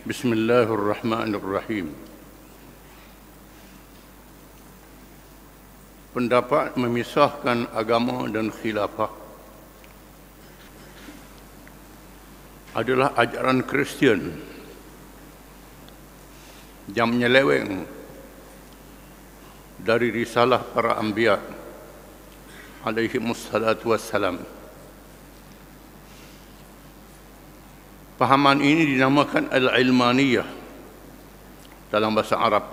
بسم الله الرحمن الرحيم Pendapat memisahkan agama dan khilafah adalah ajaran Kristian yang menyeleweng dari risalah para anbiya alaihi wassalatu wassalam. Pahaman ini dinamakan al-ilmaniyah dalam bahasa Arab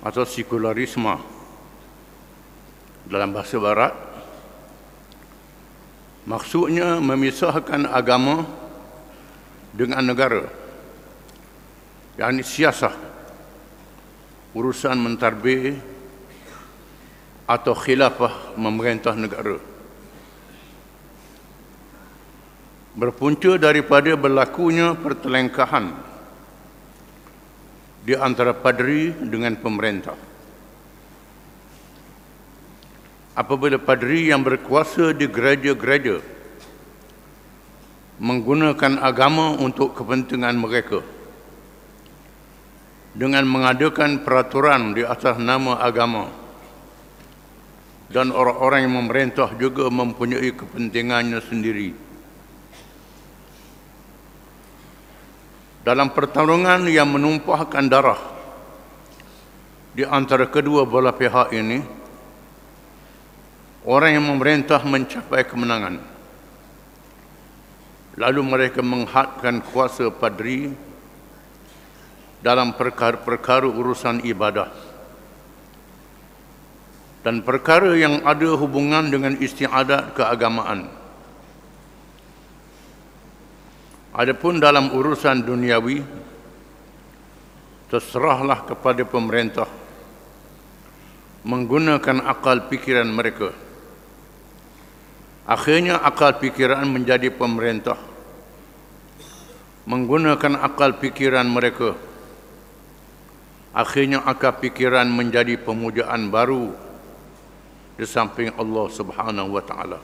atau sekularisme. Dalam bahasa barat maksudnya memisahkan agama dengan negara yakni siasah urusan mentarbih atau khilafah memerintah negara berpunca daripada berlakunya pertelengkahan di antara padri dengan pemerintah. Apabila padri yang berkuasa di gereja-gereja menggunakan agama untuk kepentingan mereka dengan mengadakan peraturan di atas nama agama dan orang-orang yang memerintah juga mempunyai kepentingannya sendiri dalam pertarungan yang menumpahkan darah di antara kedua belah pihak ini orang yang memerintah mencapai kemenangan. Lalu mereka menghadkan kuasa padri dalam perkara-perkara urusan ibadah. Dan perkara yang ada hubungan dengan istiadat keagamaan. Adapun dalam urusan duniawi, terserahlah kepada pemerintah menggunakan akal pikiran mereka Akhirnya akal pikiran menjadi pemerintah. Menggunakan akal pikiran mereka. Akhirnya akal pikiran menjadi pemujaan baru di samping Allah Subhanahu wa taala.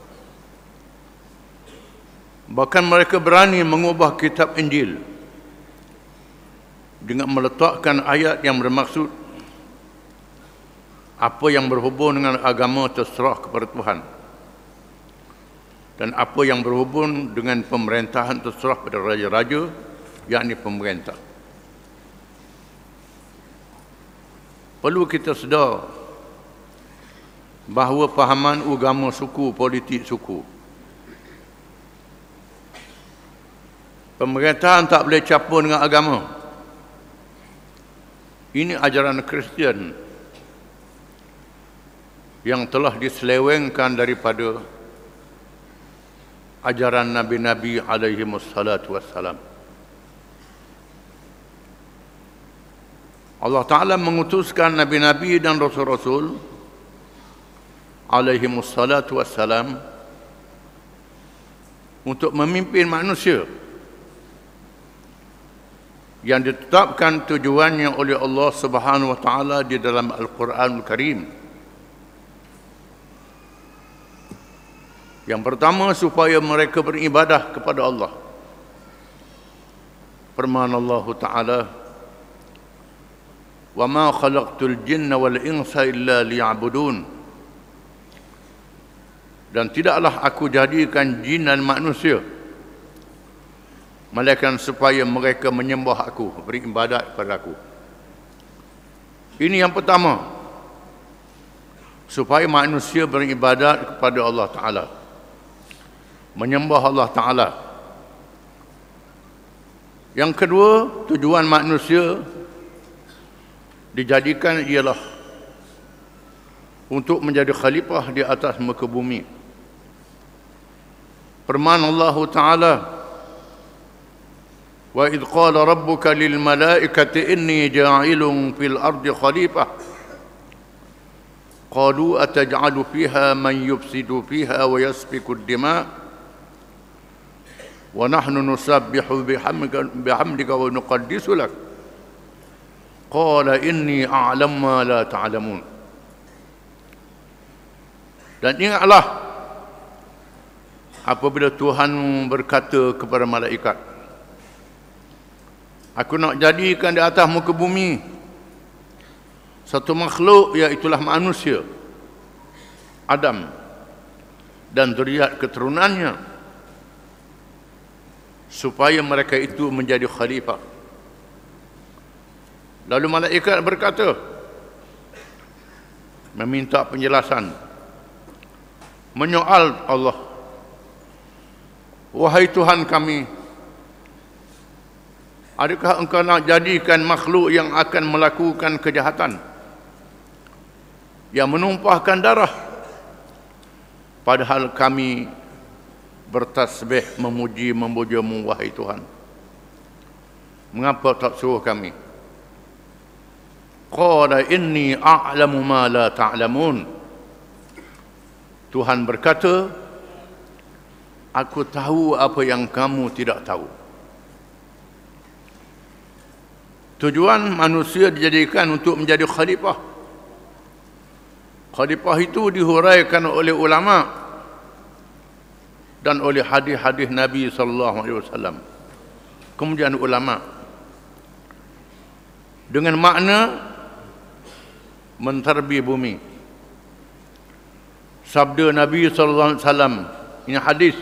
Bahkan mereka berani mengubah kitab Injil dengan meletakkan ayat yang bermaksud apa yang berhubung dengan agama terserah kepada Tuhan dan apa yang berhubung dengan pemerintahan terserah pada raja-raja yakni pemerintah. Perlu kita sedar bahawa pahaman agama suku politik suku pemerintahan tak boleh campur dengan agama ini ajaran Kristian yang telah diselewengkan daripada ajaran Nabi-Nabi alaihi wassalatu wassalam. Allah Ta'ala mengutuskan Nabi-Nabi dan Rasul-Rasul alaihi wassalatu wassalam untuk memimpin manusia yang ditetapkan tujuannya oleh Allah Subhanahu wa taala di dalam Al-Qur'anul Karim. Yang pertama supaya mereka beribadah kepada Allah. Firman Allah Taala Wa ma khalaqtul jinna wal insa illa liya'budun Dan tidaklah aku jadikan jin dan manusia Melainkan supaya mereka menyembah aku Beribadat kepada aku. Ini yang pertama. Supaya manusia beribadat kepada Allah Ta'ala. Menyembah Allah Ta'ala. Yang kedua tujuan manusia dijadikan ialah untuk menjadi khalifah di atas muka bumi. Firman Allah Ta'ala wa idh qala rabbuka lil malaikati inni ja'ilun fil ardi khalifah qalu ataj'alu fiha man yufsidu fiha wa yasfiku ad-dima' ونحن نسبح بحمدك, بحمدك ونقدس لك قال إني أعلم ما لا تعلمون dan ingatlah apabila Tuhan berkata kepada malaikat Aku nak jadikan di atas muka bumi. Satu makhluk iaitulah manusia. Adam. Dan zuriat keturunannya. Supaya mereka itu menjadi khalifah. Lalu malaikat berkata meminta penjelasan. Menyoal Allah. Wahai Tuhan kami Adakah engkau nak jadikan makhluk yang akan melakukan kejahatan? Yang menumpahkan darah? Padahal kami bertasbih memuji memujamu wahai Tuhan. Mengapa tak suruh kami? Qala inni a'lamu ma la ta'lamun. Tuhan berkata Aku tahu apa yang kamu tidak tahu Tujuan manusia dijadikan untuk menjadi khalifah. Khalifah itu dihuraikan oleh ulama dan oleh hadis-hadis Nabi sallallahu alaihi wasallam. Kemudian ulama dengan makna mentarbi bumi. Sabda Nabi sallallahu alaihi wasallam ini hadis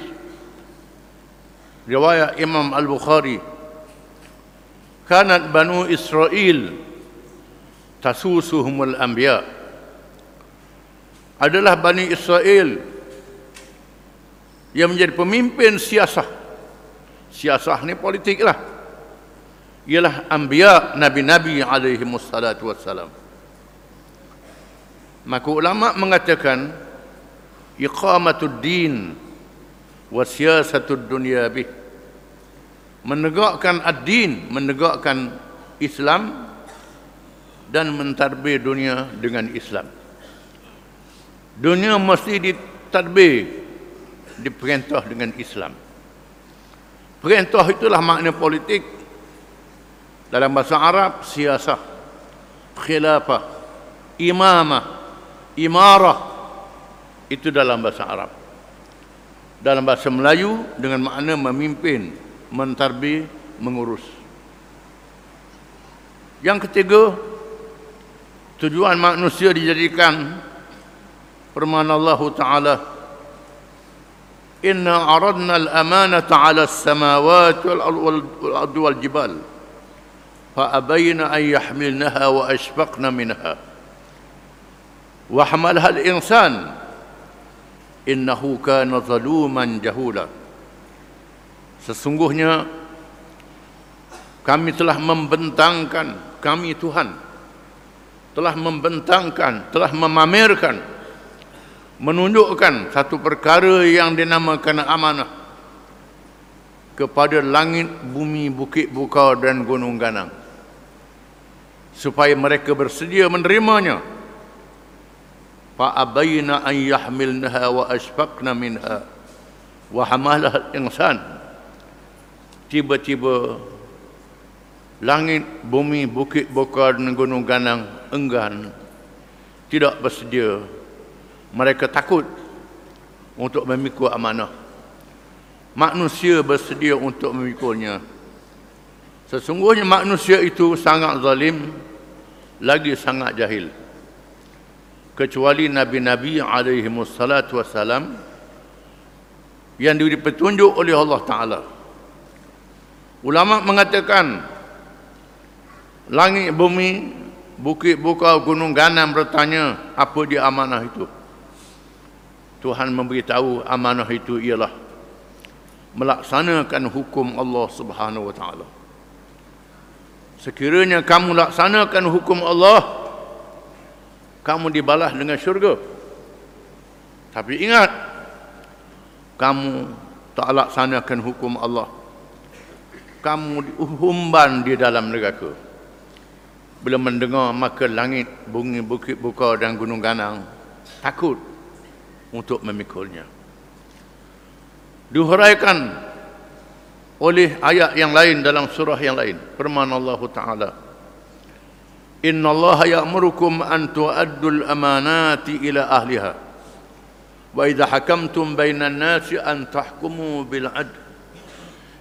riwayat Imam Al-Bukhari kanat banu Israel tasusuhumul anbiya. Adalah bani Israel yang menjadi pemimpin siasah. Siasah ni politik lah. Ialah anbiya nabi-nabi alaihi wassalatu wassalam. Maka ulama mengatakan iqamatud din wa siyasatud dunya bih menegakkan ad-din, menegakkan Islam dan mentadbir dunia dengan Islam. Dunia mesti ditadbir, diperintah dengan Islam. Perintah itulah makna politik. Dalam bahasa Arab, siasah, khilafah, imamah, imarah. Itu dalam bahasa Arab. Dalam bahasa Melayu, dengan makna memimpin, mentarbi mengurus. Yang ketiga, tujuan manusia dijadikan firman Allah Taala Inna aradna al-amanata 'ala as-samawati wal-ardi wal-jibal fa abayna an yahmilnaha wa ashfaqna minha wa hamalaha al-insan innahu kana zaluman jahula Sesungguhnya kami telah membentangkan kami Tuhan telah membentangkan, telah memamerkan menunjukkan satu perkara yang dinamakan amanah kepada langit, bumi, bukit, bukau dan gunung ganang. Supaya mereka bersedia menerimanya. Fa abayna an yahmilnaha wa ashfaqna minha. Wa hamalah insan tiba-tiba langit, bumi, bukit, bokar dan gunung ganang enggan. Tidak bersedia. Mereka takut untuk memikul amanah. Manusia bersedia untuk memikulnya. Sesungguhnya manusia itu sangat zalim lagi sangat jahil. Kecuali nabi-nabi alaihi wassalam yang diberi petunjuk oleh Allah Ta'ala Ulama mengatakan langit bumi bukit bukau gunung ganam bertanya apa dia amanah itu. Tuhan memberitahu amanah itu ialah melaksanakan hukum Allah Subhanahu wa taala. Sekiranya kamu laksanakan hukum Allah kamu dibalas dengan syurga. Tapi ingat kamu tak laksanakan hukum Allah kamu diumban di dalam neraka. Bila mendengar maka langit, bungi, bukit, buka dan gunung ganang takut untuk memikulnya. Dihuraikan oleh ayat yang lain dalam surah yang lain. Firman Allah Ta'ala. Inna Allah ya'murukum an tu'addul amanati ila ahliha. Wa idha hakamtum bainan nasi an tahkumu bil adl.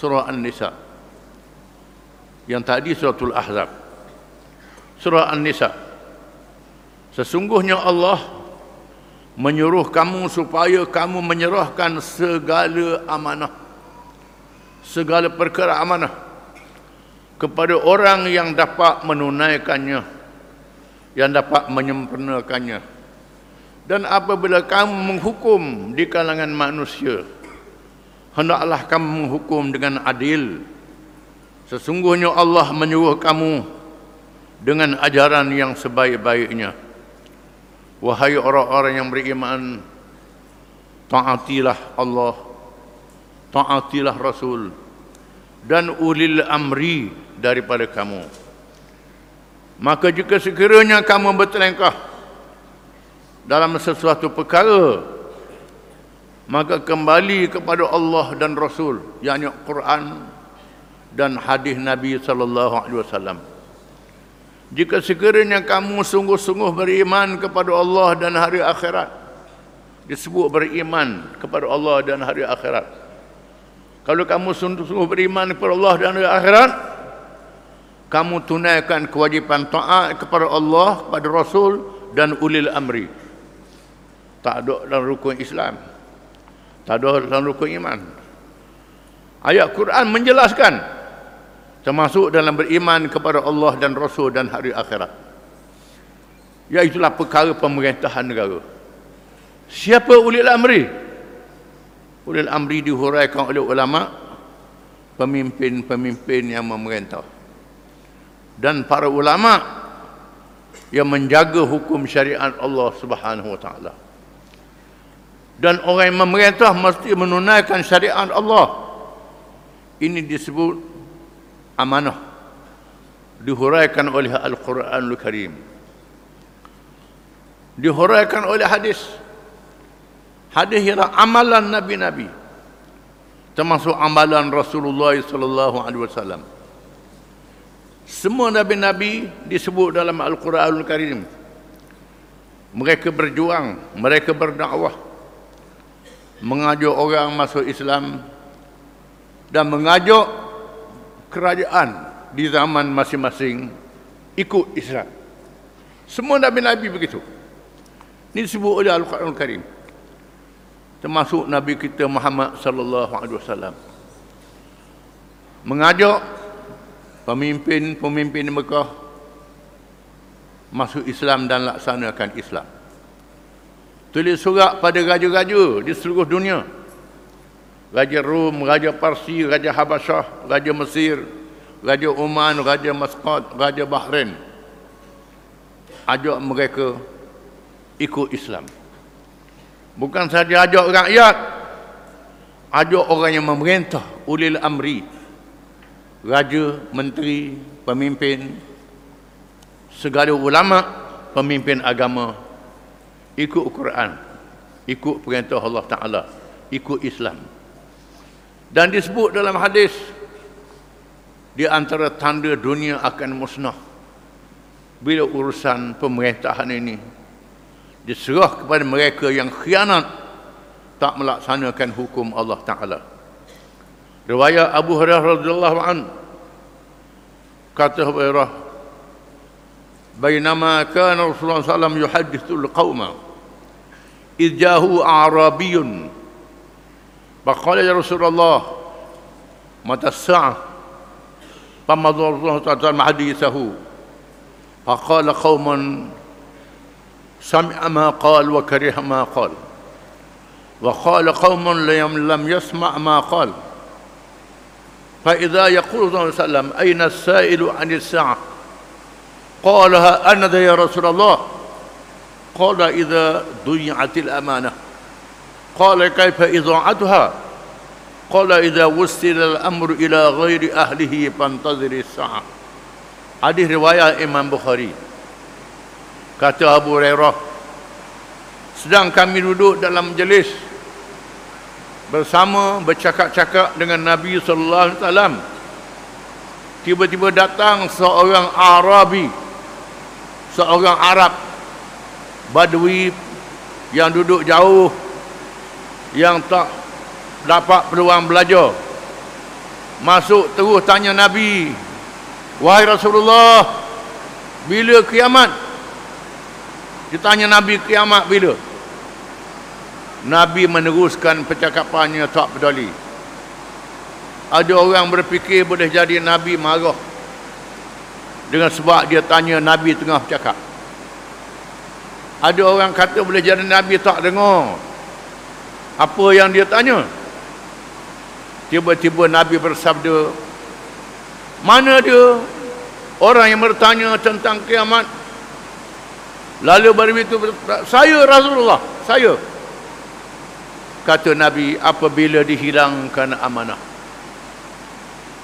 surah An-Nisa. Yang tadi suratul Ahzab. Surah An-Nisa. Sesungguhnya Allah menyuruh kamu supaya kamu menyerahkan segala amanah segala perkara amanah kepada orang yang dapat menunaikannya yang dapat menyempurnakannya. Dan apabila kamu menghukum di kalangan manusia hendaklah kamu menghukum dengan adil sesungguhnya Allah menyuruh kamu dengan ajaran yang sebaik-baiknya wahai orang-orang yang beriman taatilah Allah taatilah Rasul dan ulil amri daripada kamu. Maka jika sekiranya kamu bertelengkah dalam sesuatu perkara, maka kembali kepada Allah dan Rasul, yakni Quran dan hadis Nabi sallallahu alaihi wasallam. Jika sekiranya kamu sungguh-sungguh beriman kepada Allah dan hari akhirat, disebut beriman kepada Allah dan hari akhirat. Kalau kamu sungguh-sungguh beriman kepada Allah dan hari akhirat, kamu tunaikan kewajipan taat kepada Allah, kepada Rasul dan ulil amri. Tak ada dalam rukun Islam. Tak ada dalam rukun iman. Ayat Quran menjelaskan termasuk dalam beriman kepada Allah dan Rasul dan hari akhirat. Iaitulah perkara pemerintahan negara. Siapa ulil amri? Ulil amri dihuraikan oleh ulama pemimpin-pemimpin yang memerintah dan para ulama yang menjaga hukum syariat Allah Subhanahu wa taala. Dan orang yang memerintah mesti menunaikan syariat Allah. Ini disebut amanah. Dihuraikan oleh Al-Quranul Karim. Dihuraikan oleh hadis. Hadis ialah amalan nabi-nabi. Termasuk amalan Rasulullah sallallahu alaihi wasallam. Semua nabi-nabi disebut dalam Al-Quranul Karim. Mereka berjuang, mereka berdakwah. Mengajak orang masuk Islam dan mengajak kerajaan di zaman masing-masing ikut Islam. Semua nabi-nabi begitu. Ini disebut oleh Al-Quranul Karim. Termasuk nabi kita Muhammad sallallahu alaihi wasallam. Mengajak pemimpin-pemimpin Mekah masuk Islam dan laksanakan Islam. Tulis surat pada raja-raja di seluruh dunia. Raja Rom, Raja Parsi, Raja Habasyah, Raja Mesir, Raja Oman, Raja Muscat, Raja Bahrain. Ajak mereka ikut Islam. Bukan saja ajak rakyat, ajak orang yang memerintah, ulil amri, raja, menteri, pemimpin, segala ulama, pemimpin agama ikut Quran. Ikut perintah Allah Ta'ala. Ikut Islam. Dan disebut dalam hadis di antara tanda dunia akan musnah bila urusan pemerintahan ini diserah kepada mereka yang khianat tak melaksanakan hukum Allah Ta'ala. Riwayat Abu Hurairah radhiyallahu an kata Hurairah bainama kana Rasulullah sallallahu alaihi wasallam yuhaddithul qauma إذ جاءه أعرابي. فقال يا رسول الله متى الساعة؟ فمضى الله وسلم حديثه. فقال قوم سمع ما قال وكره ما قال. وقال قوم لم يسمع ما قال. فإذا يقول صلى الله عليه وسلم أين السائل عن الساعة؟ قالها أنا يا رسول الله qala idza duyatil amanah qala kaifa idza'atuha qala idza wustila al amru ila ghairi ahlihi fantazir sa'a hadis riwayat imam bukhari kata abu hurairah sedang kami duduk dalam majlis bersama bercakap-cakap dengan nabi sallallahu alaihi wasallam. Tiba-tiba datang seorang arabi seorang arab Badui yang duduk jauh yang tak dapat peluang belajar. Masuk terus tanya Nabi wahai Rasulullah bila kiamat? Ditanya Nabi kiamat bila? Nabi meneruskan percakapannya tak peduli. Ada orang berfikir boleh jadi Nabi marah dengan sebab dia tanya Nabi tengah bercakap ada orang kata boleh jadi Nabi tak dengar apa yang dia tanya Tiba-tiba Nabi bersabda, mana dia orang yang bertanya tentang kiamat? Lalu baru itu, saya Rasulullah, saya. Kata Nabi, apabila dihilangkan amanah.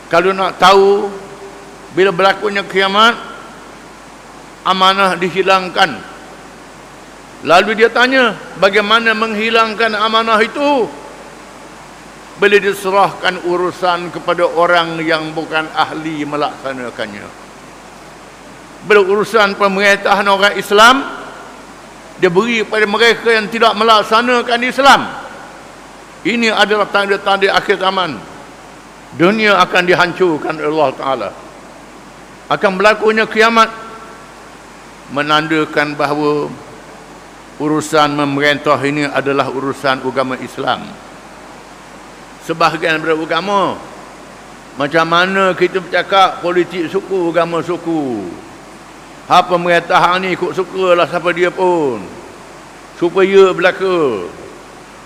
Kalau nak tahu, bila berlakunya kiamat, amanah dihilangkan. Lalu dia tanya, bagaimana menghilangkan amanah itu? boleh diserahkan urusan kepada orang yang bukan ahli melaksanakannya. Bila urusan pemerintahan orang Islam, dia beri kepada mereka yang tidak melaksanakan Islam. Ini adalah tanda-tanda akhir zaman. Dunia akan dihancurkan oleh Allah Ta'ala. Akan berlakunya kiamat. Menandakan bahawa urusan memerintah ini adalah urusan agama Islam. Sebahagian daripada agama macam mana kita bercakap politik suku agama suku. Apa pemerintahan ni ikut suka lah siapa dia pun. Supaya belaka.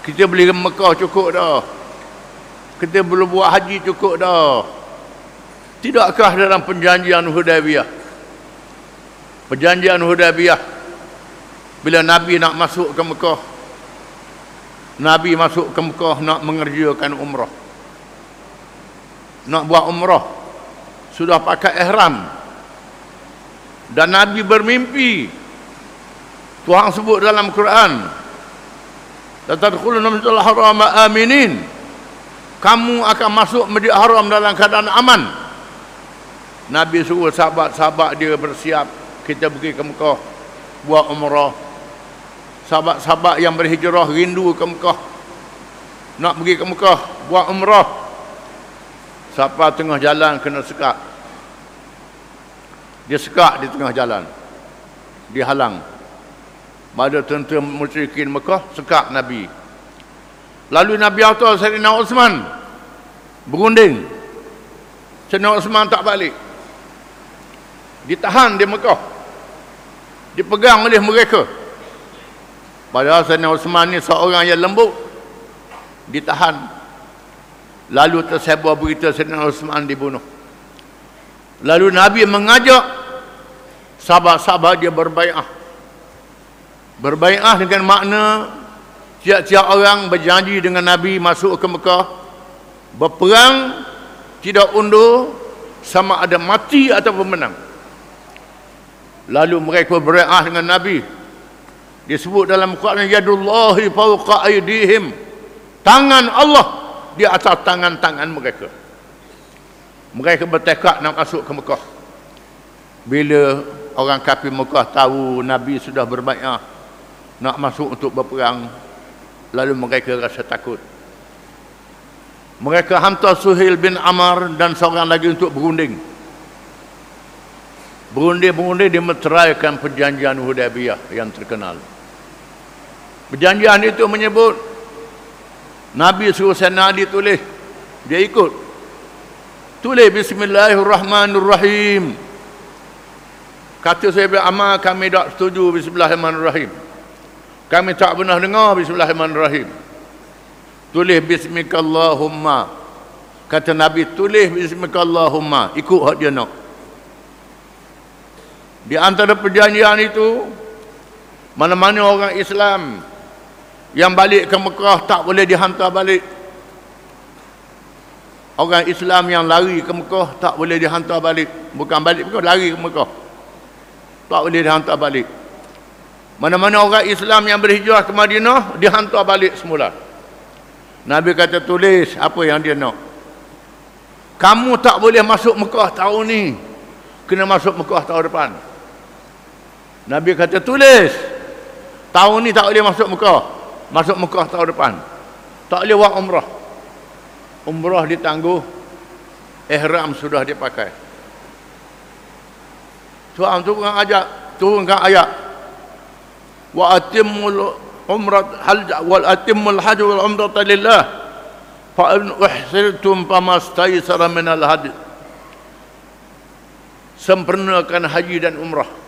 Kita beli Mekah cukup dah. Kita belum buat haji cukup dah. Tidakkah dalam perjanjian Hudaybiyah? Perjanjian Hudaybiyah bila Nabi nak masuk ke Mekah Nabi masuk ke Mekah nak mengerjakan umrah. Nak buat umrah. Sudah pakai ihram. Dan Nabi bermimpi. Tuhan sebut dalam Quran. Tatadkhuluna masjidal haram aminin. Kamu akan masuk masjid haram dalam keadaan aman. Nabi suruh sahabat-sahabat dia bersiap. Kita pergi ke Mekah. Buat umrah sahabat-sahabat yang berhijrah rindu ke Mekah. Nak pergi ke Mekah buat umrah. Siapa tengah jalan kena sekat. Dia sekat di tengah jalan. Dihalang pada tentera musyrikin Mekah sekat Nabi. Lalu Nabi Atta Sayyidina Osman berunding. Sayyidina Osman tak balik. Ditahan di Mekah. Dipegang oleh mereka Padahal Sayyidina Osman ni seorang yang lembut. Ditahan. Lalu tersebar berita Sayyidina Osman dibunuh. Lalu Nabi mengajak sahabat-sahabat dia berbaikat. Berbaikat dengan makna tiap-tiap orang berjanji dengan Nabi masuk ke Mekah. Berperang tidak undur sama ada mati ataupun menang. Lalu mereka bereah dengan Nabi disebut dalam Quran yadullahi fawqa aydihim. Tangan Allah di atas tangan-tangan mereka. Mereka bertekad nak masuk ke Mekah. Bila orang kafir Mekah tahu Nabi sudah berbaikat nak masuk untuk berperang lalu mereka rasa takut. Mereka hantar Suhail bin Amar dan seorang lagi untuk berunding berunding-berunding dia meteraikan perjanjian Hudaybiyah yang terkenal Perjanjian itu menyebut Nabi suruh Sayyidina Ali tulis. Dia ikut. Tulis Bismillahirrahmanirrahim. Kata saya Amal kami tak setuju Bismillahirrahmanirrahim. Kami tak pernah dengar Bismillahirrahmanirrahim. Tulis Bismillahumma. Kata Nabi tulis Bismillahumma. Ikut hak dia nak. Di antara perjanjian itu, mana-mana orang Islam yang balik ke Mekah tak boleh dihantar balik orang Islam yang lari ke Mekah tak boleh dihantar balik. Bukan balik Mekah, lari ke Mekah. Tak boleh dihantar balik. Mana-mana orang Islam yang berhijrah ke Madinah, dihantar balik semula. Nabi kata tulis apa yang dia nak. Kamu tak boleh masuk Mekah tahun ni. Kena masuk Mekah tahun depan. Nabi kata tulis. Tahun ni tak boleh masuk Mekah. Masuk Mekah tahun depan. Tak boleh buat umrah. Umrah ditangguh. Ihram sudah dipakai. Tuhan turunkan ayat. Turunkan ayat. Wa atimul umrat hal wal atimul hajj wal umrata lillah. Fa in uhsirtum famastaysara min al. Sempurnakan haji dan umrah.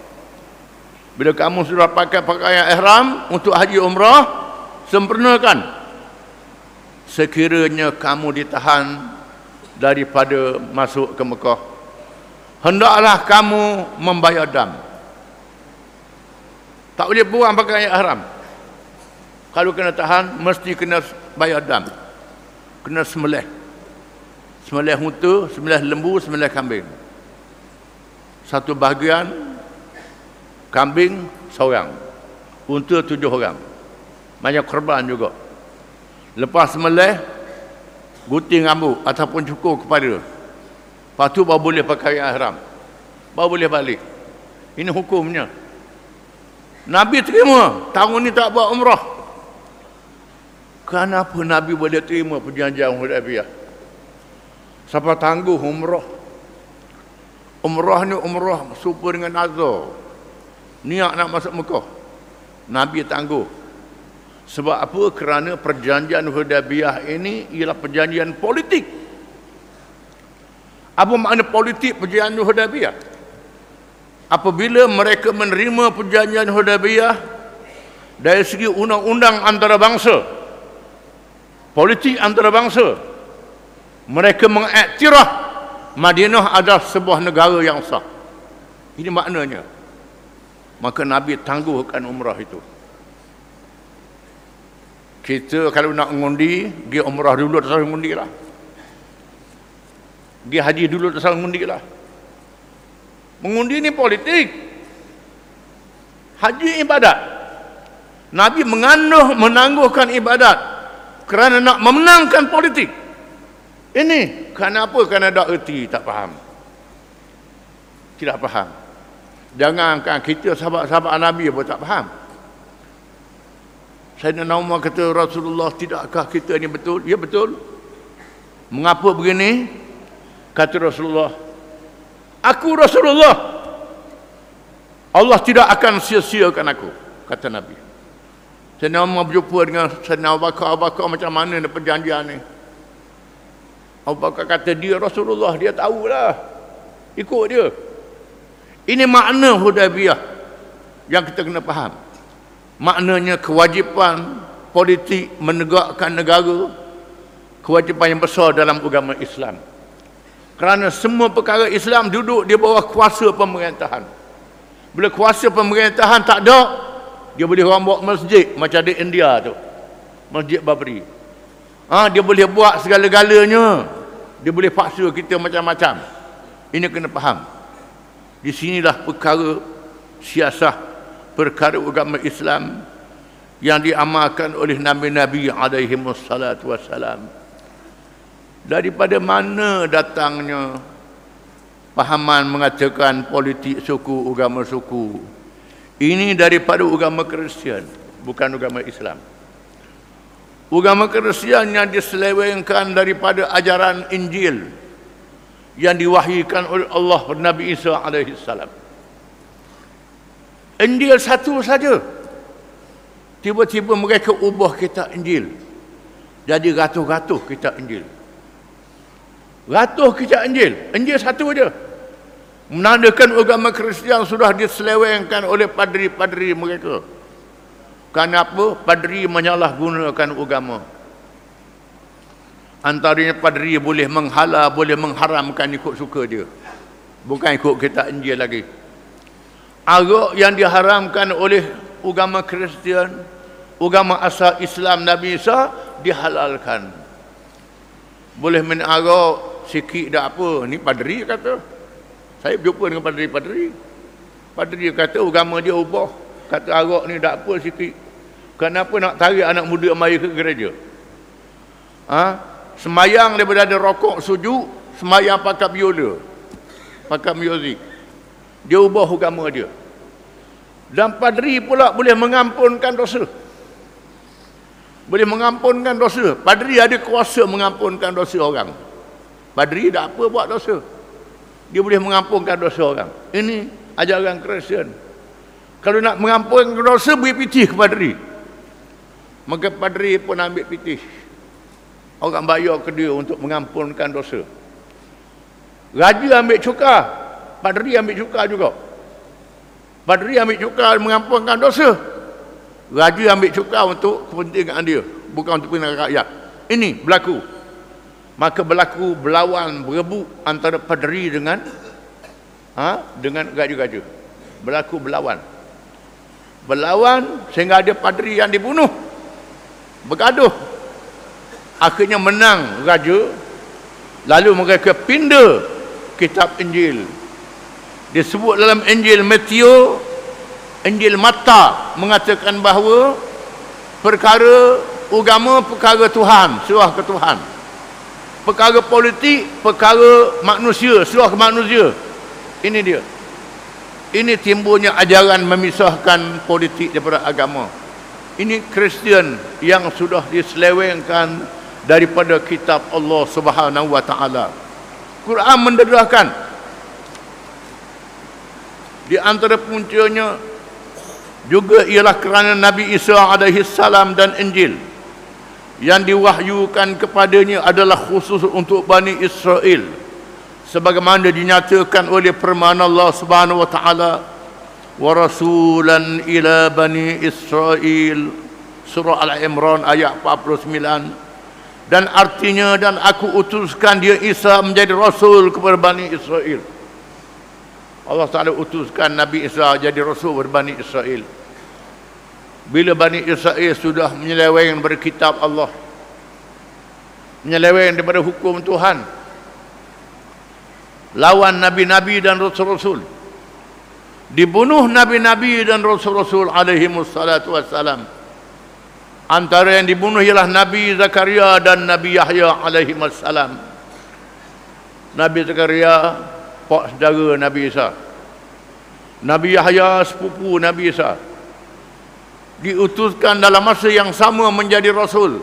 Bila kamu sudah pakai pakaian ihram untuk haji umrah, sempurnakan. Sekiranya kamu ditahan daripada masuk ke Mekah hendaklah kamu membayar dam. Tak boleh buang pakai ihram. Kalau kena tahan mesti kena bayar dam. Kena sembelih sembelih unta sembelih lembu sembelih kambing. Satu bahagian kambing seorang. Unta tujuh orang. Banyak korban juga. Lepas semelih Gunting rambut Ataupun cukur kepala Lepas tu baru boleh pakai ihram Baru boleh balik. Ini hukumnya. Nabi terima. Tahun ni tak buat umrah. Kenapa Nabi boleh terima perjanjian Hudaybiyah? Siapa tangguh umrah? Umrah ni umrah Super dengan Azhar Niat nak masuk Mekah Nabi tangguh sebab apa? Kerana perjanjian Hudaybiyah ini ialah perjanjian politik. Apa makna politik perjanjian Hudaybiyah? Apabila mereka menerima perjanjian Hudaybiyah dari segi undang-undang antarabangsa, politik antarabangsa, mereka mengiktiraf Madinah adalah sebuah negara yang sah. Ini maknanya. Maka Nabi tangguhkan umrah itu. Kita kalau nak mengundi, dia umrah dulu tak salah mengundi lah. Dia haji dulu tak salah mengundi lah. Mengundi ni politik. Haji ibadat. Nabi menganduh menangguhkan ibadat kerana nak memenangkan politik. Ini kenapa? Kerana ada erti tak faham. Tidak faham. Jangankan kita sahabat-sahabat Nabi pun tak faham. Sayyidina Umar kata Rasulullah tidakkah kita ni betul? Ya betul. Mengapa begini? Kata Rasulullah. Aku Rasulullah. Allah tidak akan sia-siakan aku. Kata Nabi. Sayyidina Umar berjumpa dengan Sayyidina Abu Bakar. Abu Bakar macam mana ni perjanjian ni? Abu Bakar kata dia Rasulullah. Dia tahulah. Ikut dia. Ini makna Hudaybiyah. Yang kita kena faham. Maknanya kewajipan politik menegakkan negara kewajipan yang besar dalam agama Islam. Kerana semua perkara Islam duduk di bawah kuasa pemerintahan. Bila kuasa pemerintahan tak ada dia boleh orang buat masjid macam di India tu. Masjid Babri. Ha, dia boleh buat segala-galanya. Dia boleh paksa kita macam-macam. Ini kena faham di sinilah perkara siasah perkara agama Islam yang diamalkan oleh nabi-nabi alaihi wassalatu wassalam. Daripada mana datangnya pahaman mengatakan politik suku agama suku? Ini daripada agama Kristian bukan agama Islam. Agama Kristian yang diselewengkan daripada ajaran Injil yang diwahyukan oleh Allah Nabi Isa alaihi salam Injil satu saja. Tiba-tiba mereka ubah kitab Injil. Jadi ratus-ratus kitab Injil. Ratus kitab Injil. Injil satu saja. Menandakan agama Kristian sudah diselewengkan oleh padri-padri mereka. Kenapa? Padri menyalahgunakan agama. Antaranya padri boleh menghala, boleh mengharamkan ikut suka dia. Bukan ikut kitab Injil lagi arak yang diharamkan oleh agama Kristian, agama asal Islam Nabi Isa dihalalkan. boleh minum arak sikit dah apa ni padri kata saya berjumpa dengan padri-padri padri kata agama dia ubah kata arak ni dah apa sikit kenapa nak tarik anak muda mari ke gereja ha? Semayang daripada ada rokok sujuk semayang pakai biola pakai muzik dia ubah agama dia dan padri pula boleh mengampunkan dosa boleh mengampunkan dosa. Padri ada kuasa mengampunkan dosa orang. Padri tak apa buat dosa. Dia boleh mengampunkan dosa orang. Ini ajaran Kristian. Kalau nak mengampunkan dosa, beri pitih ke padri. Maka padri pun ambil pitih. Orang bayar ke dia untuk mengampunkan dosa. Raja ambil cuka. Padri ambil cuka juga. Padri ambil cuka mengampunkan dosa. Raja ambil cuka untuk kepentingan dia. Bukan untuk kepentingan rakyat. Ini berlaku. Maka berlaku berlawan, berebut antara paderi dengan ha, dengan raja-raja. Berlaku berlawan. Berlawan sehingga ada paderi yang dibunuh. Bergaduh. Akhirnya menang raja. Lalu mereka pindah kitab Injil. Disebut dalam Injil Matthew Injil Mata mengatakan bahawa perkara agama perkara Tuhan, surah ke Tuhan. Perkara politik, perkara manusia, surah ke manusia. Ini dia. Ini timbulnya ajaran memisahkan politik daripada agama. Ini Kristian yang sudah diselewengkan daripada kitab Allah Subhanahu wa taala. Quran mendedahkan di antara puncanya juga ialah kerana Nabi Isa alaihi salam dan Injil yang diwahyukan kepadanya adalah khusus untuk Bani Israel sebagaimana dinyatakan oleh firman Allah Subhanahu wa taala wa rasulan ila bani Israel. Surah Al-Imran ayat 49 dan artinya dan aku utuskan dia Isa menjadi rasul kepada Bani Israel Allah Ta'ala utuskan Nabi Isa jadi Rasul berbani Israel. Bila Bani Israel sudah menyeleweng daripada kitab Allah. Menyeleweng daripada hukum Tuhan. Lawan Nabi-Nabi dan Rasul-Rasul. Dibunuh Nabi-Nabi dan Rasul-Rasul alaihi wassalam. Antara yang dibunuh ialah Nabi Zakaria dan Nabi Yahya alaihi wassalam. Nabi Zakaria pak saudara Nabi Isa. Nabi Yahya sepupu Nabi Isa. Diutuskan dalam masa yang sama menjadi rasul.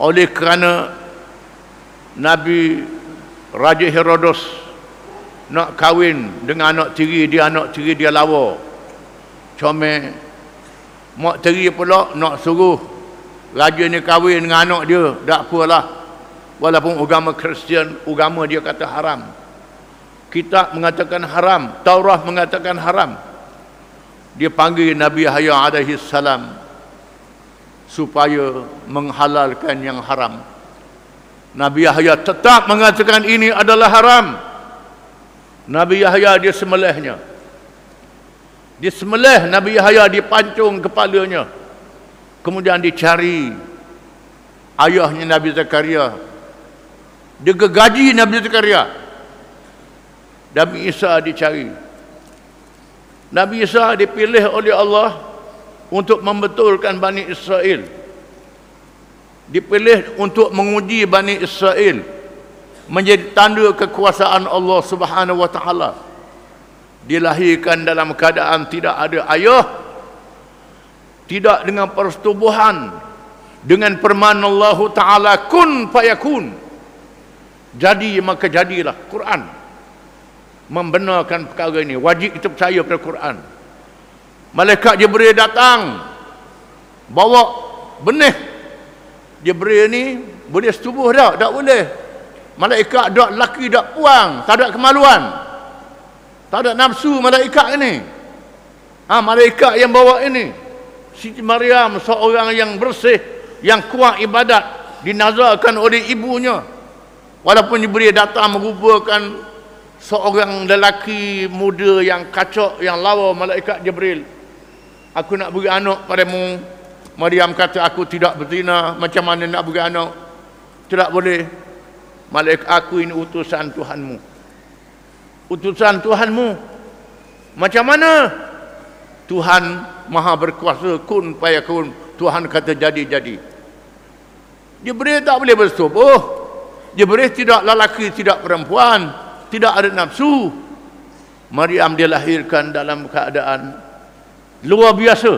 Oleh kerana Nabi Raja Herodos nak kahwin dengan anak tiri dia anak tiri dia lawa. Comel mak tiri pula nak suruh raja ni kahwin dengan anak dia, tak apalah. Walaupun agama Kristian, agama dia kata haram. Kitab mengatakan haram Taurat mengatakan haram. Dia panggil Nabi Yahya alaihi salam supaya menghalalkan yang haram. Nabi Yahya tetap mengatakan ini adalah haram. Nabi Yahya dia semelihnya dia semelih Nabi Yahya dipancung kepalanya kemudian dicari ayahnya Nabi Zakaria dia gegaji Nabi Zakaria Nabi Isa dicari. Nabi Isa dipilih oleh Allah untuk membetulkan Bani Israel. Dipilih untuk menguji Bani Israel menjadi tanda kekuasaan Allah Subhanahu wa taala. Dilahirkan dalam keadaan tidak ada ayah, tidak dengan persetubuhan, dengan firman Allah taala kun fayakun. Jadi maka jadilah Quran. Membenarkan perkara ini. Wajib kita percaya pada Quran. Malaikat Jibril datang. Bawa benih. Jibril ni boleh setubuh tak? tak boleh. Malaikat tak laki tak puang. Tak ada kemaluan tak ada nafsu malaikat ini. Ha, malaikat yang bawa ini. Siti Maryam seorang yang bersih yang kuat ibadat dinazarkan oleh ibunya. Walaupun Jibril datang merupakan seorang lelaki muda yang kacok yang lawa malaikat Jibril. Aku nak beri anak padamu. Maryam kata aku tidak berzina. Macam mana nak beri anak? Tidak boleh. Malaikat aku ini utusan Tuhanmu. Utusan Tuhanmu. Macam mana? Tuhan maha berkuasa kun paya kun. Tuhan kata jadi-jadi. Jibril tak boleh bersetubuh. Jibril tidak lelaki, tidak perempuan. Tidak ada nafsu. Maryam dilahirkan dalam keadaan luar biasa.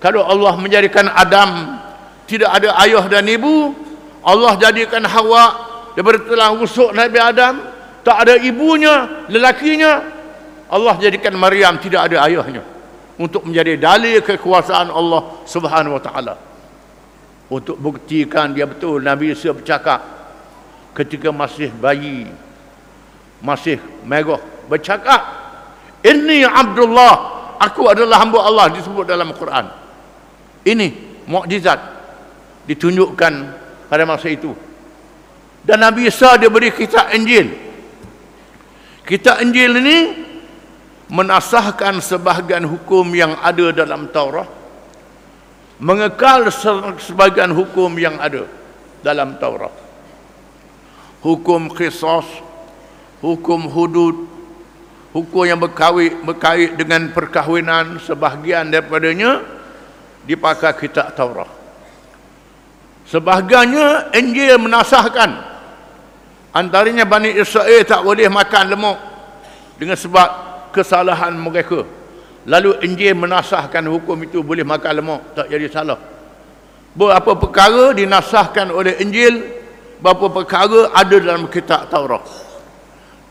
Kalau Allah menjadikan Adam tidak ada ayah dan ibu, Allah jadikan Hawa daripada tulang rusuk Nabi Adam, tak ada ibunya, lelakinya, Allah jadikan Maryam tidak ada ayahnya untuk menjadi dalil kekuasaan Allah Subhanahu wa taala. Untuk buktikan dia betul Nabi Isa bercakap ketika masih bayi masih megah bercakap ini Abdullah aku adalah hamba Allah disebut dalam Quran. Ini mukjizat ditunjukkan pada masa itu. Dan Nabi Isa dia beri kitab Injil kitab Injil ini menasahkan sebahagian hukum yang ada dalam Taurat mengekal sebahagian hukum yang ada dalam Taurat hukum qisas hukum hudud hukum yang berkait, berkait dengan perkahwinan sebahagian daripadanya dipakai kitab Taurat sebahagiannya Injil menasahkan antaranya Bani Israel tak boleh makan lemak dengan sebab kesalahan mereka. Lalu Injil menasahkan hukum itu boleh makan lemak tak jadi salah. Berapa perkara dinasahkan oleh Injil berapa perkara ada dalam kitab Taurat.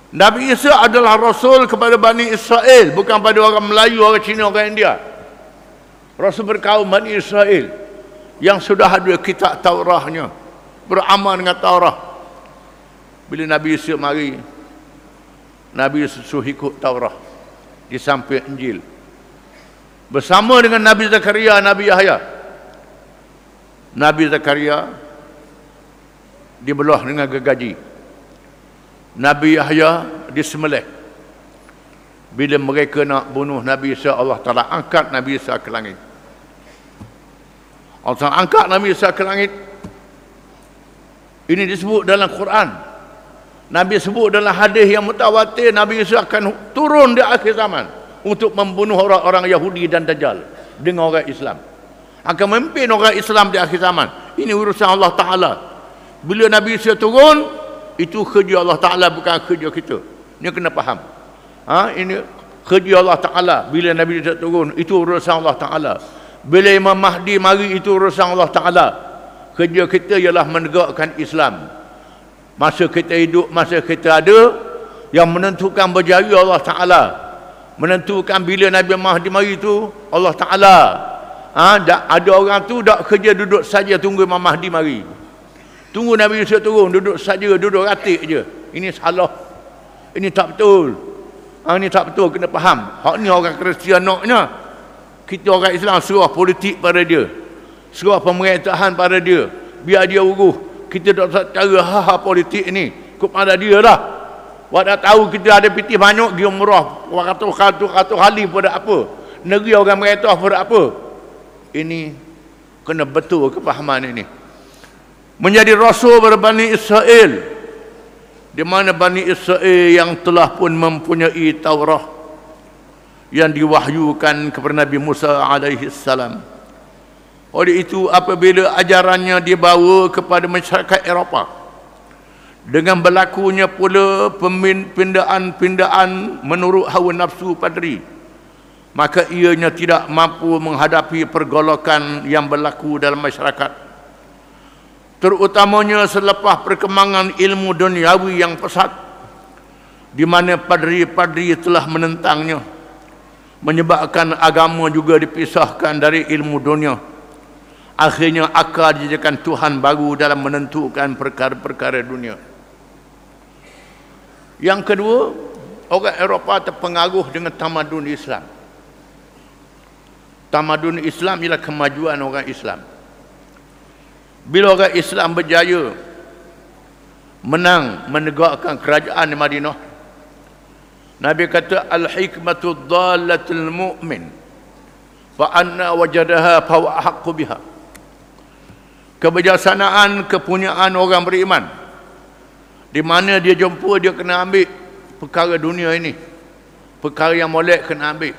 Nabi Isa adalah Rasul kepada Bani Israel bukan pada orang Melayu, orang Cina, orang India. Rasul berkaum Bani Israel yang sudah ada kitab Taurahnya beramal dengan Taurah bila Nabi Isa mari Nabi Isa suruh ikut Taurah di samping Injil. Bersama dengan Nabi Zakaria Nabi Yahya. Nabi Zakaria dibelah dengan gergaji. Nabi Yahya disembelih. Bila mereka nak bunuh Nabi Isa Allah Ta'ala angkat Nabi Isa ke langit. Allah Ta'ala angkat Nabi Isa ke langit. Ini disebut dalam Quran Nabi sebut dalam hadis yang mutawatir Nabi Isa akan turun di akhir zaman untuk membunuh orang-orang Yahudi dan Dajjal dengan orang Islam. Akan memimpin orang Islam di akhir zaman. Ini urusan Allah Ta'ala. Bila Nabi Isa turun itu kerja Allah Ta'ala bukan kerja kita. Ini kena faham. Ha? ini kerja Allah Ta'ala. Bila Nabi Isa turun itu urusan Allah Ta'ala. Bila Imam Mahdi mari itu urusan Allah Ta'ala. Kerja kita ialah menegakkan Islam masa kita hidup masa kita ada yang menentukan berjaya Allah Ta'ala. Menentukan bila Nabi Mahdi mari itu Allah Ta'ala. Ha? ada orang tu tak kerja duduk saja tunggu Imam Mahdi mari. Tunggu Nabi Isa turun duduk saja duduk ratik je. Ini salah. Ini tak betul. Ha, ini tak betul kena faham. Hak ni orang Kristian naknya kita orang Islam suruh politik pada dia. Suruh pemerintahan pada dia. Biar dia uruh kita tak usah cara ha-ha politik ni. Kepada dia lah. Awak dah tahu kita ada piti banyak dia murah ratus-ratus kali pun tak apa. Negeri orang merintah pun tak apa. Ini kena betul kepahaman ini. Menjadi rasul berbani Israel. Di mana Bani Israel yang telah pun mempunyai Taurat yang diwahyukan kepada Nabi Musa alaihi salam. Oleh itu apabila ajarannya dibawa kepada masyarakat Eropah dengan berlakunya pula pembindaan-pindaan menurut hawa nafsu padri maka ianya tidak mampu menghadapi pergolakan yang berlaku dalam masyarakat. Terutamanya selepas perkembangan ilmu duniawi yang pesat di mana padri-padri telah menentangnya menyebabkan agama juga dipisahkan dari ilmu dunia akhirnya akal dijadikan Tuhan baru dalam menentukan perkara-perkara dunia. Yang kedua orang Eropah terpengaruh dengan tamadun Islam. Tamadun Islam ialah kemajuan orang Islam. Bila orang Islam berjaya menang menegakkan kerajaan di Madinah Nabi kata al-hikmatu dhallatul mu'min fa anna wajadaha fa huwa biha. Kebijaksanaan kepunyaan orang beriman. Di mana dia jumpa dia kena ambil perkara dunia ini. Perkara yang molek kena ambil.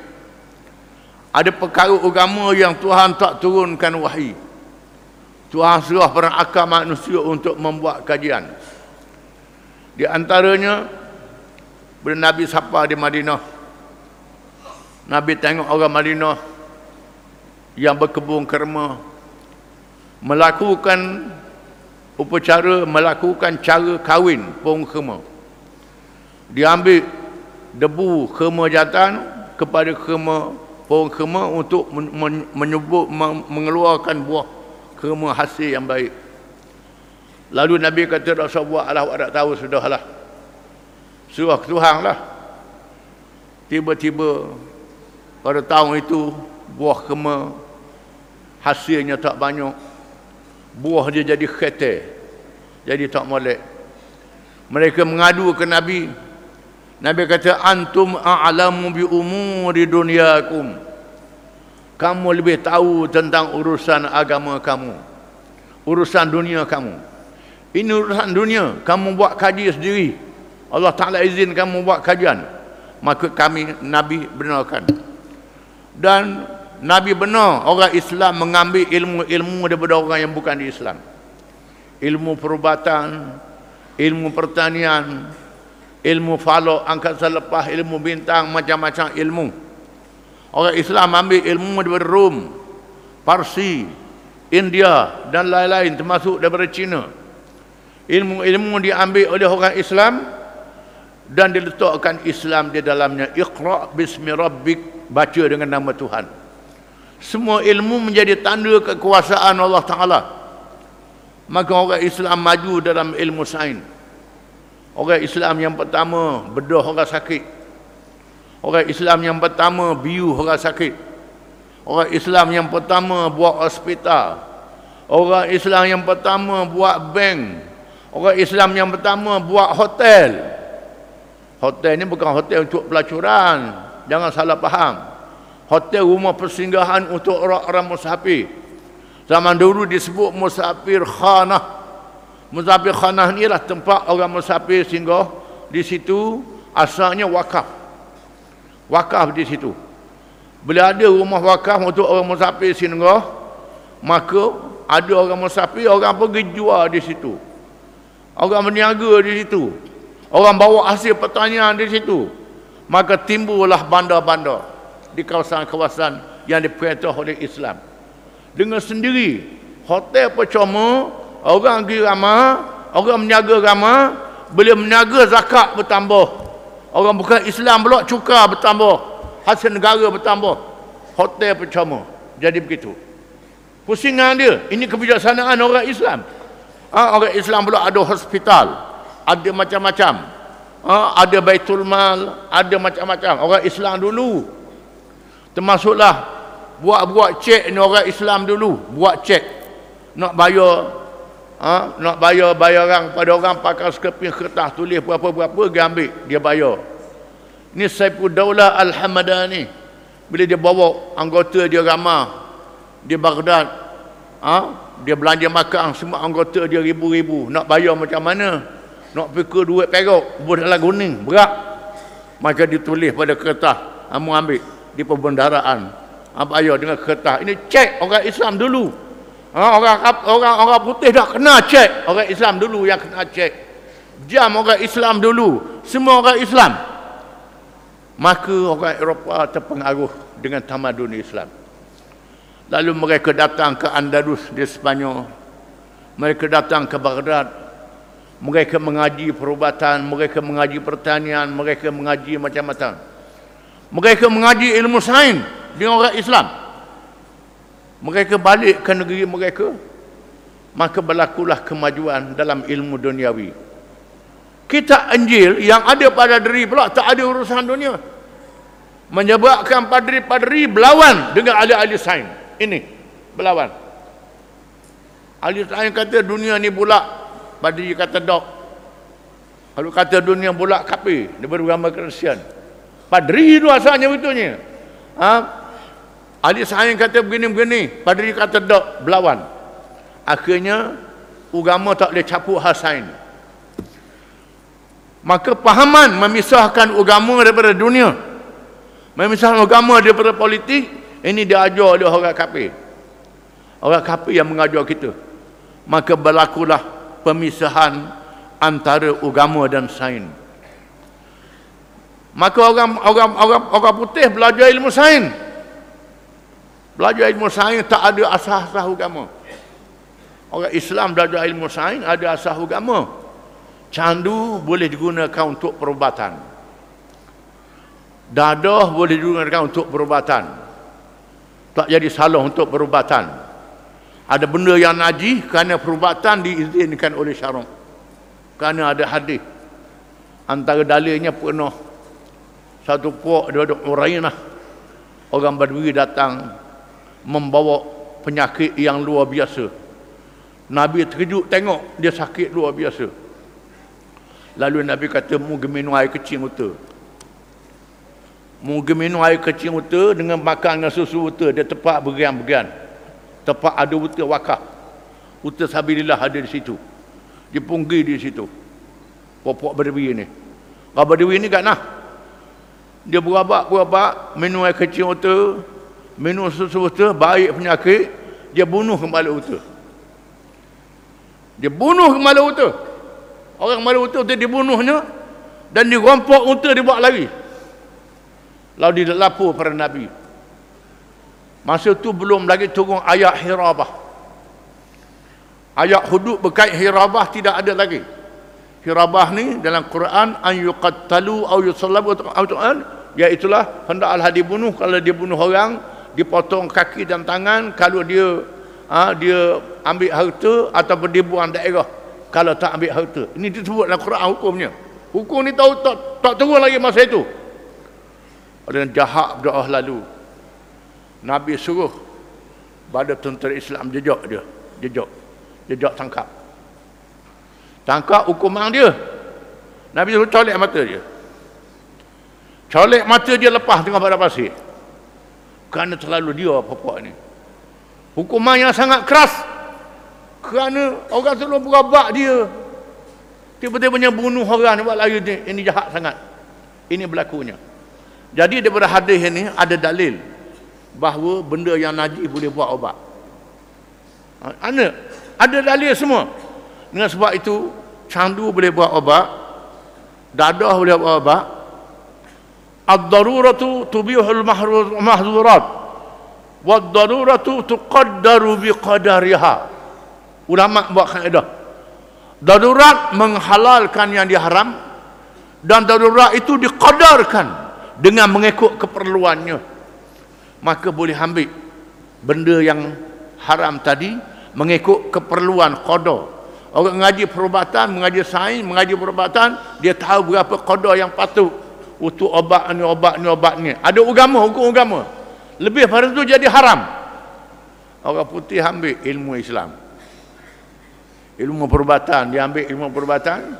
Ada perkara agama yang Tuhan tak turunkan wahyu Tuhan suruh berakal manusia untuk membuat kajian. Di antaranya bila Nabi sapa di Madinah Nabi tengok orang Madinah yang berkebun kerma melakukan upacara melakukan cara kahwin pohon kerma diambil debu kerma jantan kepada kerma pohon kerma untuk menyebut mengeluarkan buah kerma hasil yang baik. Lalu Nabi kata buat Allah tak tahu sudahlah. Suruh Tuhan lah. Tiba-tiba pada tahun itu buah kerma hasilnya tak banyak buah dia jadi khete jadi tak molek. Mereka mengadu ke Nabi. Nabi kata antum a'lamu bi umuri dunyakum. Kamu lebih tahu tentang urusan agama kamu urusan dunia kamu. Ini urusan dunia. Kamu buat kaji sendiri. Allah Ta'ala izin kamu buat kajian. Maka kami Nabi benarkan. Dan Nabi benar orang Islam mengambil ilmu-ilmu daripada orang yang bukan di Islam. Ilmu perubatan, ilmu pertanian, ilmu falak angkasa lepas, ilmu bintang, macam-macam ilmu. Orang Islam ambil ilmu daripada Rom, Parsi, India dan lain-lain termasuk daripada China. Ilmu-ilmu diambil oleh orang Islam dan diletakkan Islam di dalamnya. Iqra' bismi rabbik, baca dengan nama Tuhan semua ilmu menjadi tanda kekuasaan Allah Ta'ala. Maka orang Islam maju dalam ilmu sains. Orang Islam yang pertama bedah orang sakit. Orang Islam yang pertama biu orang sakit. Orang Islam yang pertama buat hospital. Orang Islam yang pertama buat bank. Orang Islam yang pertama buat hotel. Hotel ni bukan hotel untuk pelacuran. Jangan salah faham hotel rumah persinggahan untuk orang-orang musafir. Zaman dulu disebut musafir khanah. Musafir khanah ni lah tempat orang musafir singgah di situ asalnya wakaf. Wakaf di situ. Bila ada rumah wakaf untuk orang musafir singgah, maka ada orang musafir, orang pergi jual di situ. Orang berniaga di situ. Orang bawa hasil pertanian di situ. Maka timbullah bandar-bandar di kawasan-kawasan yang diperintah oleh Islam. Dengan sendiri, hotel percuma, orang pergi ramah, orang menjaga ramah, boleh menjaga zakat bertambah. Orang bukan Islam pula cuka bertambah. Hasil negara bertambah. Hotel percuma. Jadi begitu. Pusingan dia, ini kebijaksanaan orang Islam. Ha, orang Islam pula ada hospital. Ada macam-macam. Ha, ada baitul mal, ada macam-macam. Orang Islam dulu termasuklah buat-buat cek ni orang Islam dulu. Buat cek. Nak bayar ha? nak bayar bayaran pada orang pakai skeping kertas tulis berapa-berapa dia ambil dia bayar. Ni Saiful Daulah Al-Hamadani. Bila dia bawa anggota dia ramah di Baghdad ha? dia belanja makan semua anggota dia ribu-ribu. Nak bayar macam mana? Nak fikir duit perak buat dalam kuning berat. Maka ditulis pada kertas. Kamu ambil di perbendaraan apa ayo dengan kertas? Ini cek orang Islam dulu. Ha, orang orang orang putih dah kena cek. Orang Islam dulu yang kena cek. Jam orang Islam dulu. Semua orang Islam. Maka orang Eropah terpengaruh dengan tamadun Islam. Lalu mereka datang ke Andalus di Sepanyol. Mereka datang ke Baghdad. Mereka mengaji perubatan mereka mengaji pertanian mereka mengaji macam-macam mereka mengaji ilmu sains dengan orang Islam. Mereka balik ke negeri mereka. Maka berlakulah kemajuan dalam ilmu duniawi. Kita Injil yang ada pada diri pula tak ada urusan dunia. Menyebabkan padri-padri berlawan dengan ahli-ahli sains. Ini berlawan. Ahli sains kata dunia ni bulat. Padri kata dok. Kalau kata dunia bulat kapi. Dia beragama Kristian. Padri itu asalnya betulnya. Ha? Ahli sains kata begini-begini. Padri kata dok, berlawan. akhirnya agama tak boleh capuk hal sains maka pahaman memisahkan agama daripada dunia memisahkan agama daripada politik ini diajar oleh orang kafir orang kafir yang mengajar kita maka berlakulah pemisahan antara agama dan sains maka orang orang orang orang putih belajar ilmu sains. Belajar ilmu sains tak ada asas-asas agama. Orang Islam belajar ilmu sains ada asas agama. Candu boleh digunakan untuk perubatan. Dadah boleh digunakan untuk perubatan. Tak jadi salah untuk perubatan. Ada benda yang najis kerana perubatan diizinkan oleh syarak. Kerana ada hadis. Antara dalilnya pernah satu dia ada Urainah orang Badui datang membawa penyakit yang luar biasa. Nabi terkejut tengok dia sakit luar biasa. Lalu Nabi kata mu minum air kecil uta mu minum air kecil uta dengan makan dengan susu uta dia tepat berian-berian tepat ada uta wakaf. Uta sabilillah ada di situ. Dia punggi di situ. Popok berdiri ni. Berdiri ni kan nah dia berabak berabak minum air kecil uta minum susu uta baik penyakit. Dia bunuh kembali uta dia bunuh kembali uta orang kembali uta dia dibunuhnya dan dirompok unta dibawa lari lalu dilapor pada Nabi. Masa tu belum lagi turun ayat hirabah. Ayat hudud berkait hirabah tidak ada lagi. Hirabah ni dalam Quran an yuqattalu aw yusallabu atau iaitulah hendaklah dibunuh kalau dia bunuh orang dipotong kaki dan tangan kalau dia ha, dia ambil harta ataupun dia buang daerah kalau tak ambil harta. Ini disebut dalam Quran hukumnya. Hukum ni tahu tak tak turun lagi masa itu. Ada jahat berdoa lalu. Nabi suruh pada tentera Islam jejak dia jejak jejak tangkap tangkap hukuman dia Nabi suruh colek mata dia colek mata dia lepas tengah pada pasir kerana terlalu dia apa-apa ni hukuman yang sangat keras kerana orang selalu berabak dia tiba-tiba bunuh orang buat lagi ni ini jahat sangat ini berlakunya jadi daripada hadis ini ada dalil bahawa benda yang najis boleh buat ubat. Ada ada dalil semua. Dengan sebab itu candu boleh buat ubat, dadah boleh buat ubat. Ad-daruratu tubihul mahzurat. Wad-daruratu tuqaddaru biqadariha. Ulama buat kaedah. Darurat menghalalkan yang diharam dan darurat itu dikadarkan dengan mengikut keperluannya maka boleh ambil benda yang haram tadi mengikut keperluan qada orang mengaji perubatan mengaji sains mengaji perubatan dia tahu berapa qada yang patut untuk obat ni obat ni obat ni. Ada agama hukum agama lebih pada itu jadi haram. Orang putih ambil ilmu Islam. Ilmu perubatan dia ambil ilmu perubatan.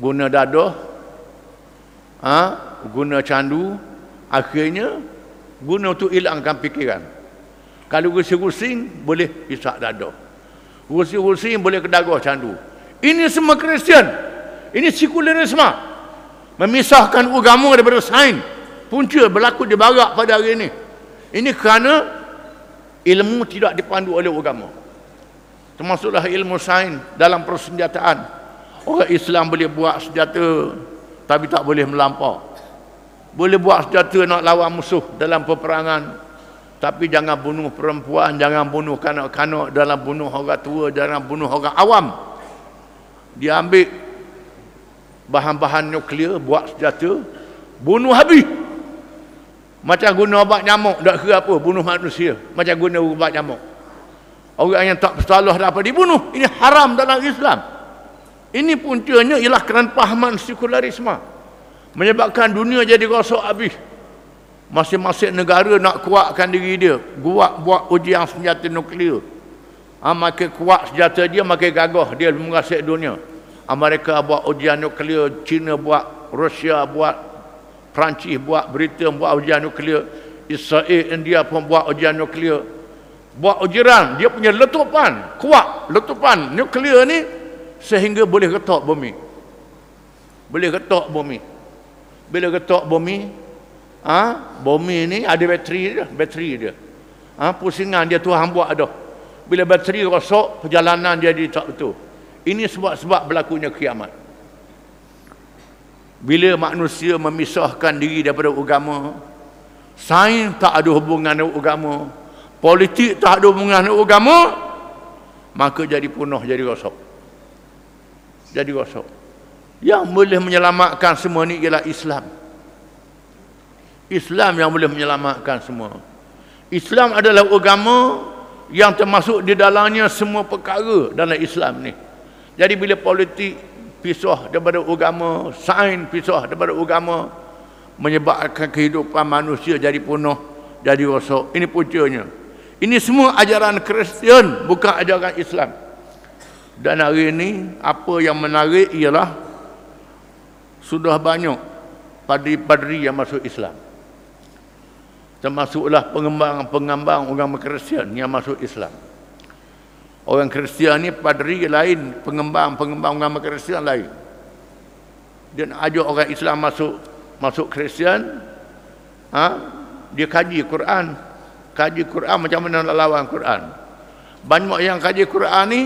Guna dadah ha? guna candu. Akhirnya guna untuk hilangkan fikiran. Kalau rusing-rusing boleh isak dada rusing-rusing boleh kedagoh candu. Ini semua Kristian. Ini sekularisme memisahkan agama daripada sains. Punca berlaku di barat pada hari ini. Ini kerana ilmu tidak dipandu oleh agama termasuklah ilmu sains dalam persenjataan. Orang Islam boleh buat senjata tapi tak boleh melampau. Boleh buat senjata nak lawan musuh dalam peperangan tapi jangan bunuh perempuan jangan bunuh kanak-kanak dalam bunuh orang tua jangan bunuh orang awam. Dia ambil bahan-bahan nuklear buat senjata bunuh habis. Macam guna obat nyamuk tak kira apa bunuh manusia. Macam guna obat nyamuk. Orang yang tak bersalah dapat dibunuh. Ini haram dalam Islam. Ini puncanya ialah kerana pahaman sekularisme menyebabkan dunia jadi rosak habis. Masing-masing negara nak kuatkan diri dia. Buat buat ujian senjata nuklear. Ha, makin kuat senjata dia makin gagah. Dia menguasai dunia Amerika buat ujian nuklear China buat Rusia buat Perancis buat Britain buat ujian nuklear Israel India pun buat ujian nuklear. Buat ujiran dia punya letupan kuat letupan nuklear ni sehingga boleh getok bumi. Boleh getok bumi. Bila getok bumi ha, bumi ni ada bateri dia bateri dia. Ha, pusingan dia Tuhan buat ada bila bateri rosak perjalanan dia jadi tak betul ini sebab-sebab berlakunya kiamat. Bila manusia memisahkan diri daripada agama sains tak ada hubungan dengan agama politik tak ada hubungan dengan agama maka jadi punah jadi rosak. Jadi rosak. Yang boleh menyelamatkan semua ni ialah Islam. Islam yang boleh menyelamatkan semua. Islam adalah agama yang termasuk di dalamnya semua perkara dalam Islam ni jadi bila politik pisah daripada agama sains pisah daripada agama menyebabkan kehidupan manusia jadi punah jadi rosak ini puncanya ini semua ajaran Kristian, bukan ajaran Islam. Dan hari ini, apa yang menarik ialah sudah banyak padri-padri yang masuk Islam. Termasuklah pengembang-pengembang orang Kristian yang masuk Islam. Orang Kristian ni padri lain, pengembang-pengembang orang Kristian lain. Dia nak ajak orang Islam masuk masuk Kristian, ha? dia kaji Quran, kaji Quran macam mana nak lawan Quran. Banyak yang kaji Quran ni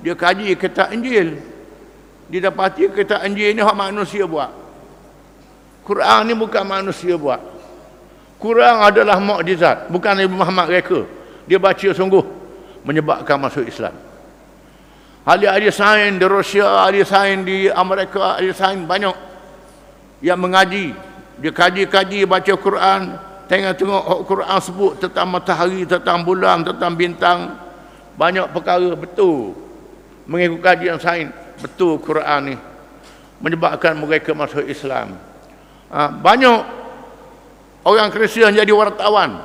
dia kaji kitab Injil. Dia dapati kitab Injil ni hak manusia buat. Quran ni bukan manusia buat. Quran adalah mukjizat, bukan Nabi Muhammad reka. Dia baca sungguh menyebabkan masuk Islam. Ahli-ahli sains di Rusia, ahli sains di Amerika, ahli sains banyak yang mengaji. Dia kaji-kaji baca Quran, Tengok-tengok Al-Quran sebut tentang matahari, tentang bulan, tentang bintang. Banyak perkara betul. Mengikut kajian sains, betul Quran ni. Menyebabkan mereka masuk Islam. Ha, banyak orang Kristian jadi wartawan.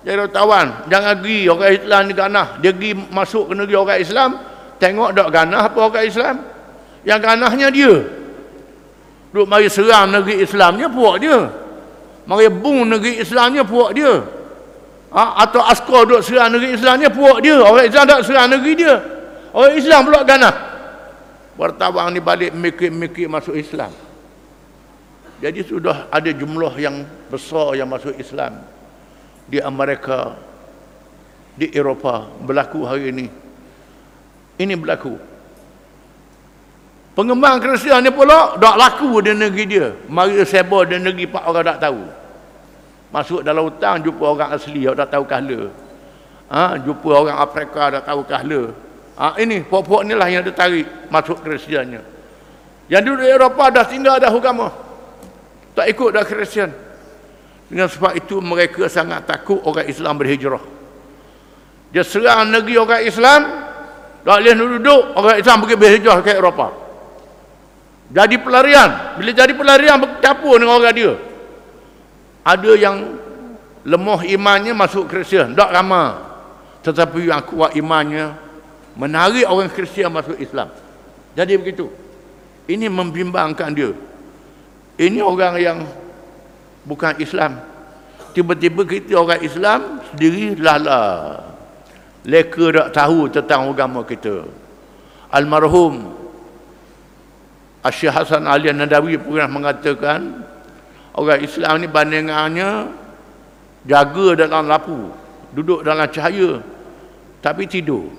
Jadi wartawan. Jangan pergi orang Islam ni ganah. Dia pergi masuk ke negeri orang Islam. Tengok tak ganah apa orang Islam. Yang ganahnya dia. Duk mari serang negeri Islamnya puak dia. Mari bung negeri Islamnya puak dia. Ha? Atau askar duduk serang negeri Islamnya puak dia. Orang Islam tak serang negeri dia. Orang Islam pula ganah. Wartawan ni balik mikir-mikir masuk Islam. Jadi sudah ada jumlah yang besar yang masuk Islam. Di Amerika. Di Eropah. Berlaku hari ini. Ini berlaku. Pengembang Kristian ni pula tak laku di negeri dia. Mari seba di negeri pak orang tak tahu. Masuk dalam hutang jumpa orang asli yang tak tahu kahla. Ha, jumpa orang Afrika tak tahu kahla. Ha, ini pokok-pokok inilah yang ditarik masuk Kristiannya. Yang duduk di Eropah dah tinggal dah agama. Tak ikut dah Kristian. Dengan sebab itu mereka sangat takut orang Islam berhijrah. Dia serang negeri orang Islam, tak boleh duduk, orang Islam pergi berhijrah ke Eropah. Jadi pelarian. Bila jadi pelarian, bercampur dengan orang dia ada yang lemah imannya masuk Kristian tak ramai tetapi yang kuat imannya menarik orang Kristian masuk Islam jadi begitu ini membimbangkan dia ini orang yang bukan Islam. Tiba-tiba kita orang Islam sendiri lala. Leka tak tahu tentang agama kita. Almarhum Asyik Hasan Ali Nadawi pernah mengatakan orang Islam ni bandingannya jaga dalam lapu duduk dalam cahaya tapi tidur.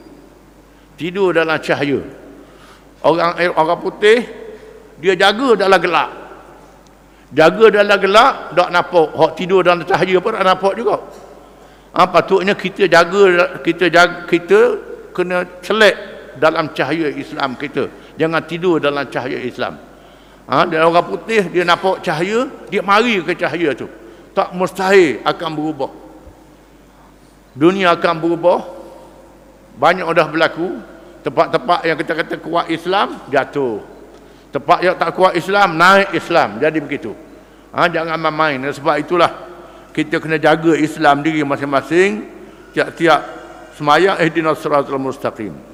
Tidur dalam cahaya. Orang orang putih dia jaga dalam gelap jaga dalam gelap tak nampak. Hak tidur dalam cahaya pun tak nampak juga. Ha, patutnya kita jaga kita jaga, kita kena celek dalam cahaya Islam kita. Jangan tidur dalam cahaya Islam. Ha, dan orang putih dia nampak cahaya dia mari ke cahaya tu. Tak mustahil akan berubah. Dunia akan berubah. Banyak dah berlaku. Tempat-tempat yang kita kata kuat Islam jatuh tempat yang tak kuat Islam naik Islam. Jadi begitu. Ha, jangan main-main. Sebab itulah kita kena jaga Islam diri masing-masing. Tiap-tiap semayang ihdinas siratal mustaqim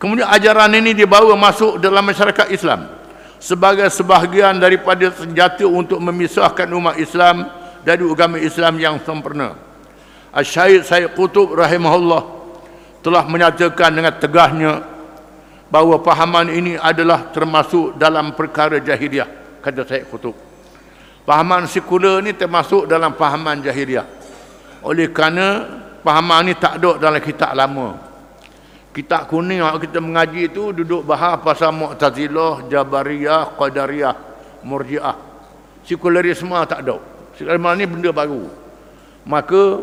kemudian ajaran ini dibawa masuk dalam masyarakat Islam. Sebagai sebahagian daripada senjata untuk memisahkan umat Islam dari agama Islam yang sempurna. Syahid Syed Qutub rahimahullah telah menyatakan dengan tegahnya bahawa pahaman ini adalah termasuk dalam perkara jahiliah kata Syed Qutub. Pahaman sekular ini termasuk dalam pahaman jahiliah. Oleh kerana pahaman ini tak ada dalam kitab lama. Kitab kuning yang kita mengaji itu duduk bahas pasal Mu'tazilah, Jabariyah, Qadariyah, Murji'ah. Sekularisme tak ada. Sekularisme ini benda baru. Maka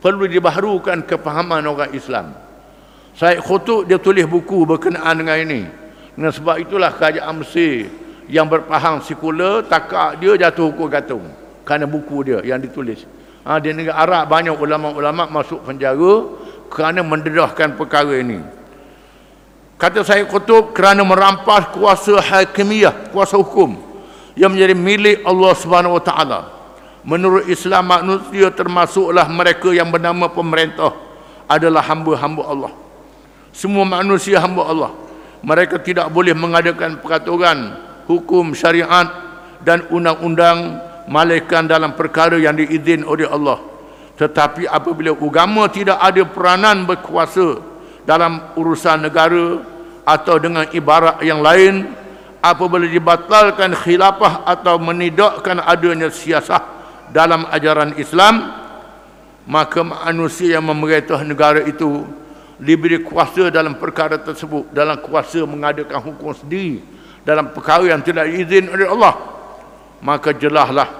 perlu dibaharukan kepahaman orang Islam. Syed Khutub dia tulis buku berkenaan dengan ini. Dengan sebab itulah kerajaan Mesir yang berpaham sekular takak dia jatuh hukum gantung kerana buku dia yang ditulis. Ha, di negara Arab banyak ulama-ulama masuk penjara kerana mendedahkan perkara ini. Kata saya kutub kerana merampas kuasa hakimiyah, kuasa hukum yang menjadi milik Allah Subhanahu Wa Taala. Menurut Islam manusia termasuklah mereka yang bernama pemerintah adalah hamba-hamba Allah. Semua manusia hamba Allah. Mereka tidak boleh mengadakan peraturan hukum syariat dan undang-undang malaikat dalam perkara yang diizin oleh Allah tetapi apabila agama tidak ada peranan berkuasa dalam urusan negara atau dengan ibarat yang lain apabila dibatalkan khilafah atau menidakkan adanya siasah dalam ajaran Islam maka manusia yang memerintah negara itu diberi kuasa dalam perkara tersebut dalam kuasa mengadakan hukum sendiri dalam perkara yang tidak diizin oleh Allah maka jelaslah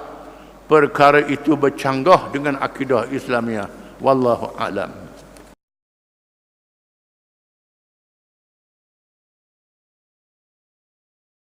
perkara itu bercanggah dengan akidah Islamiah wallahu alam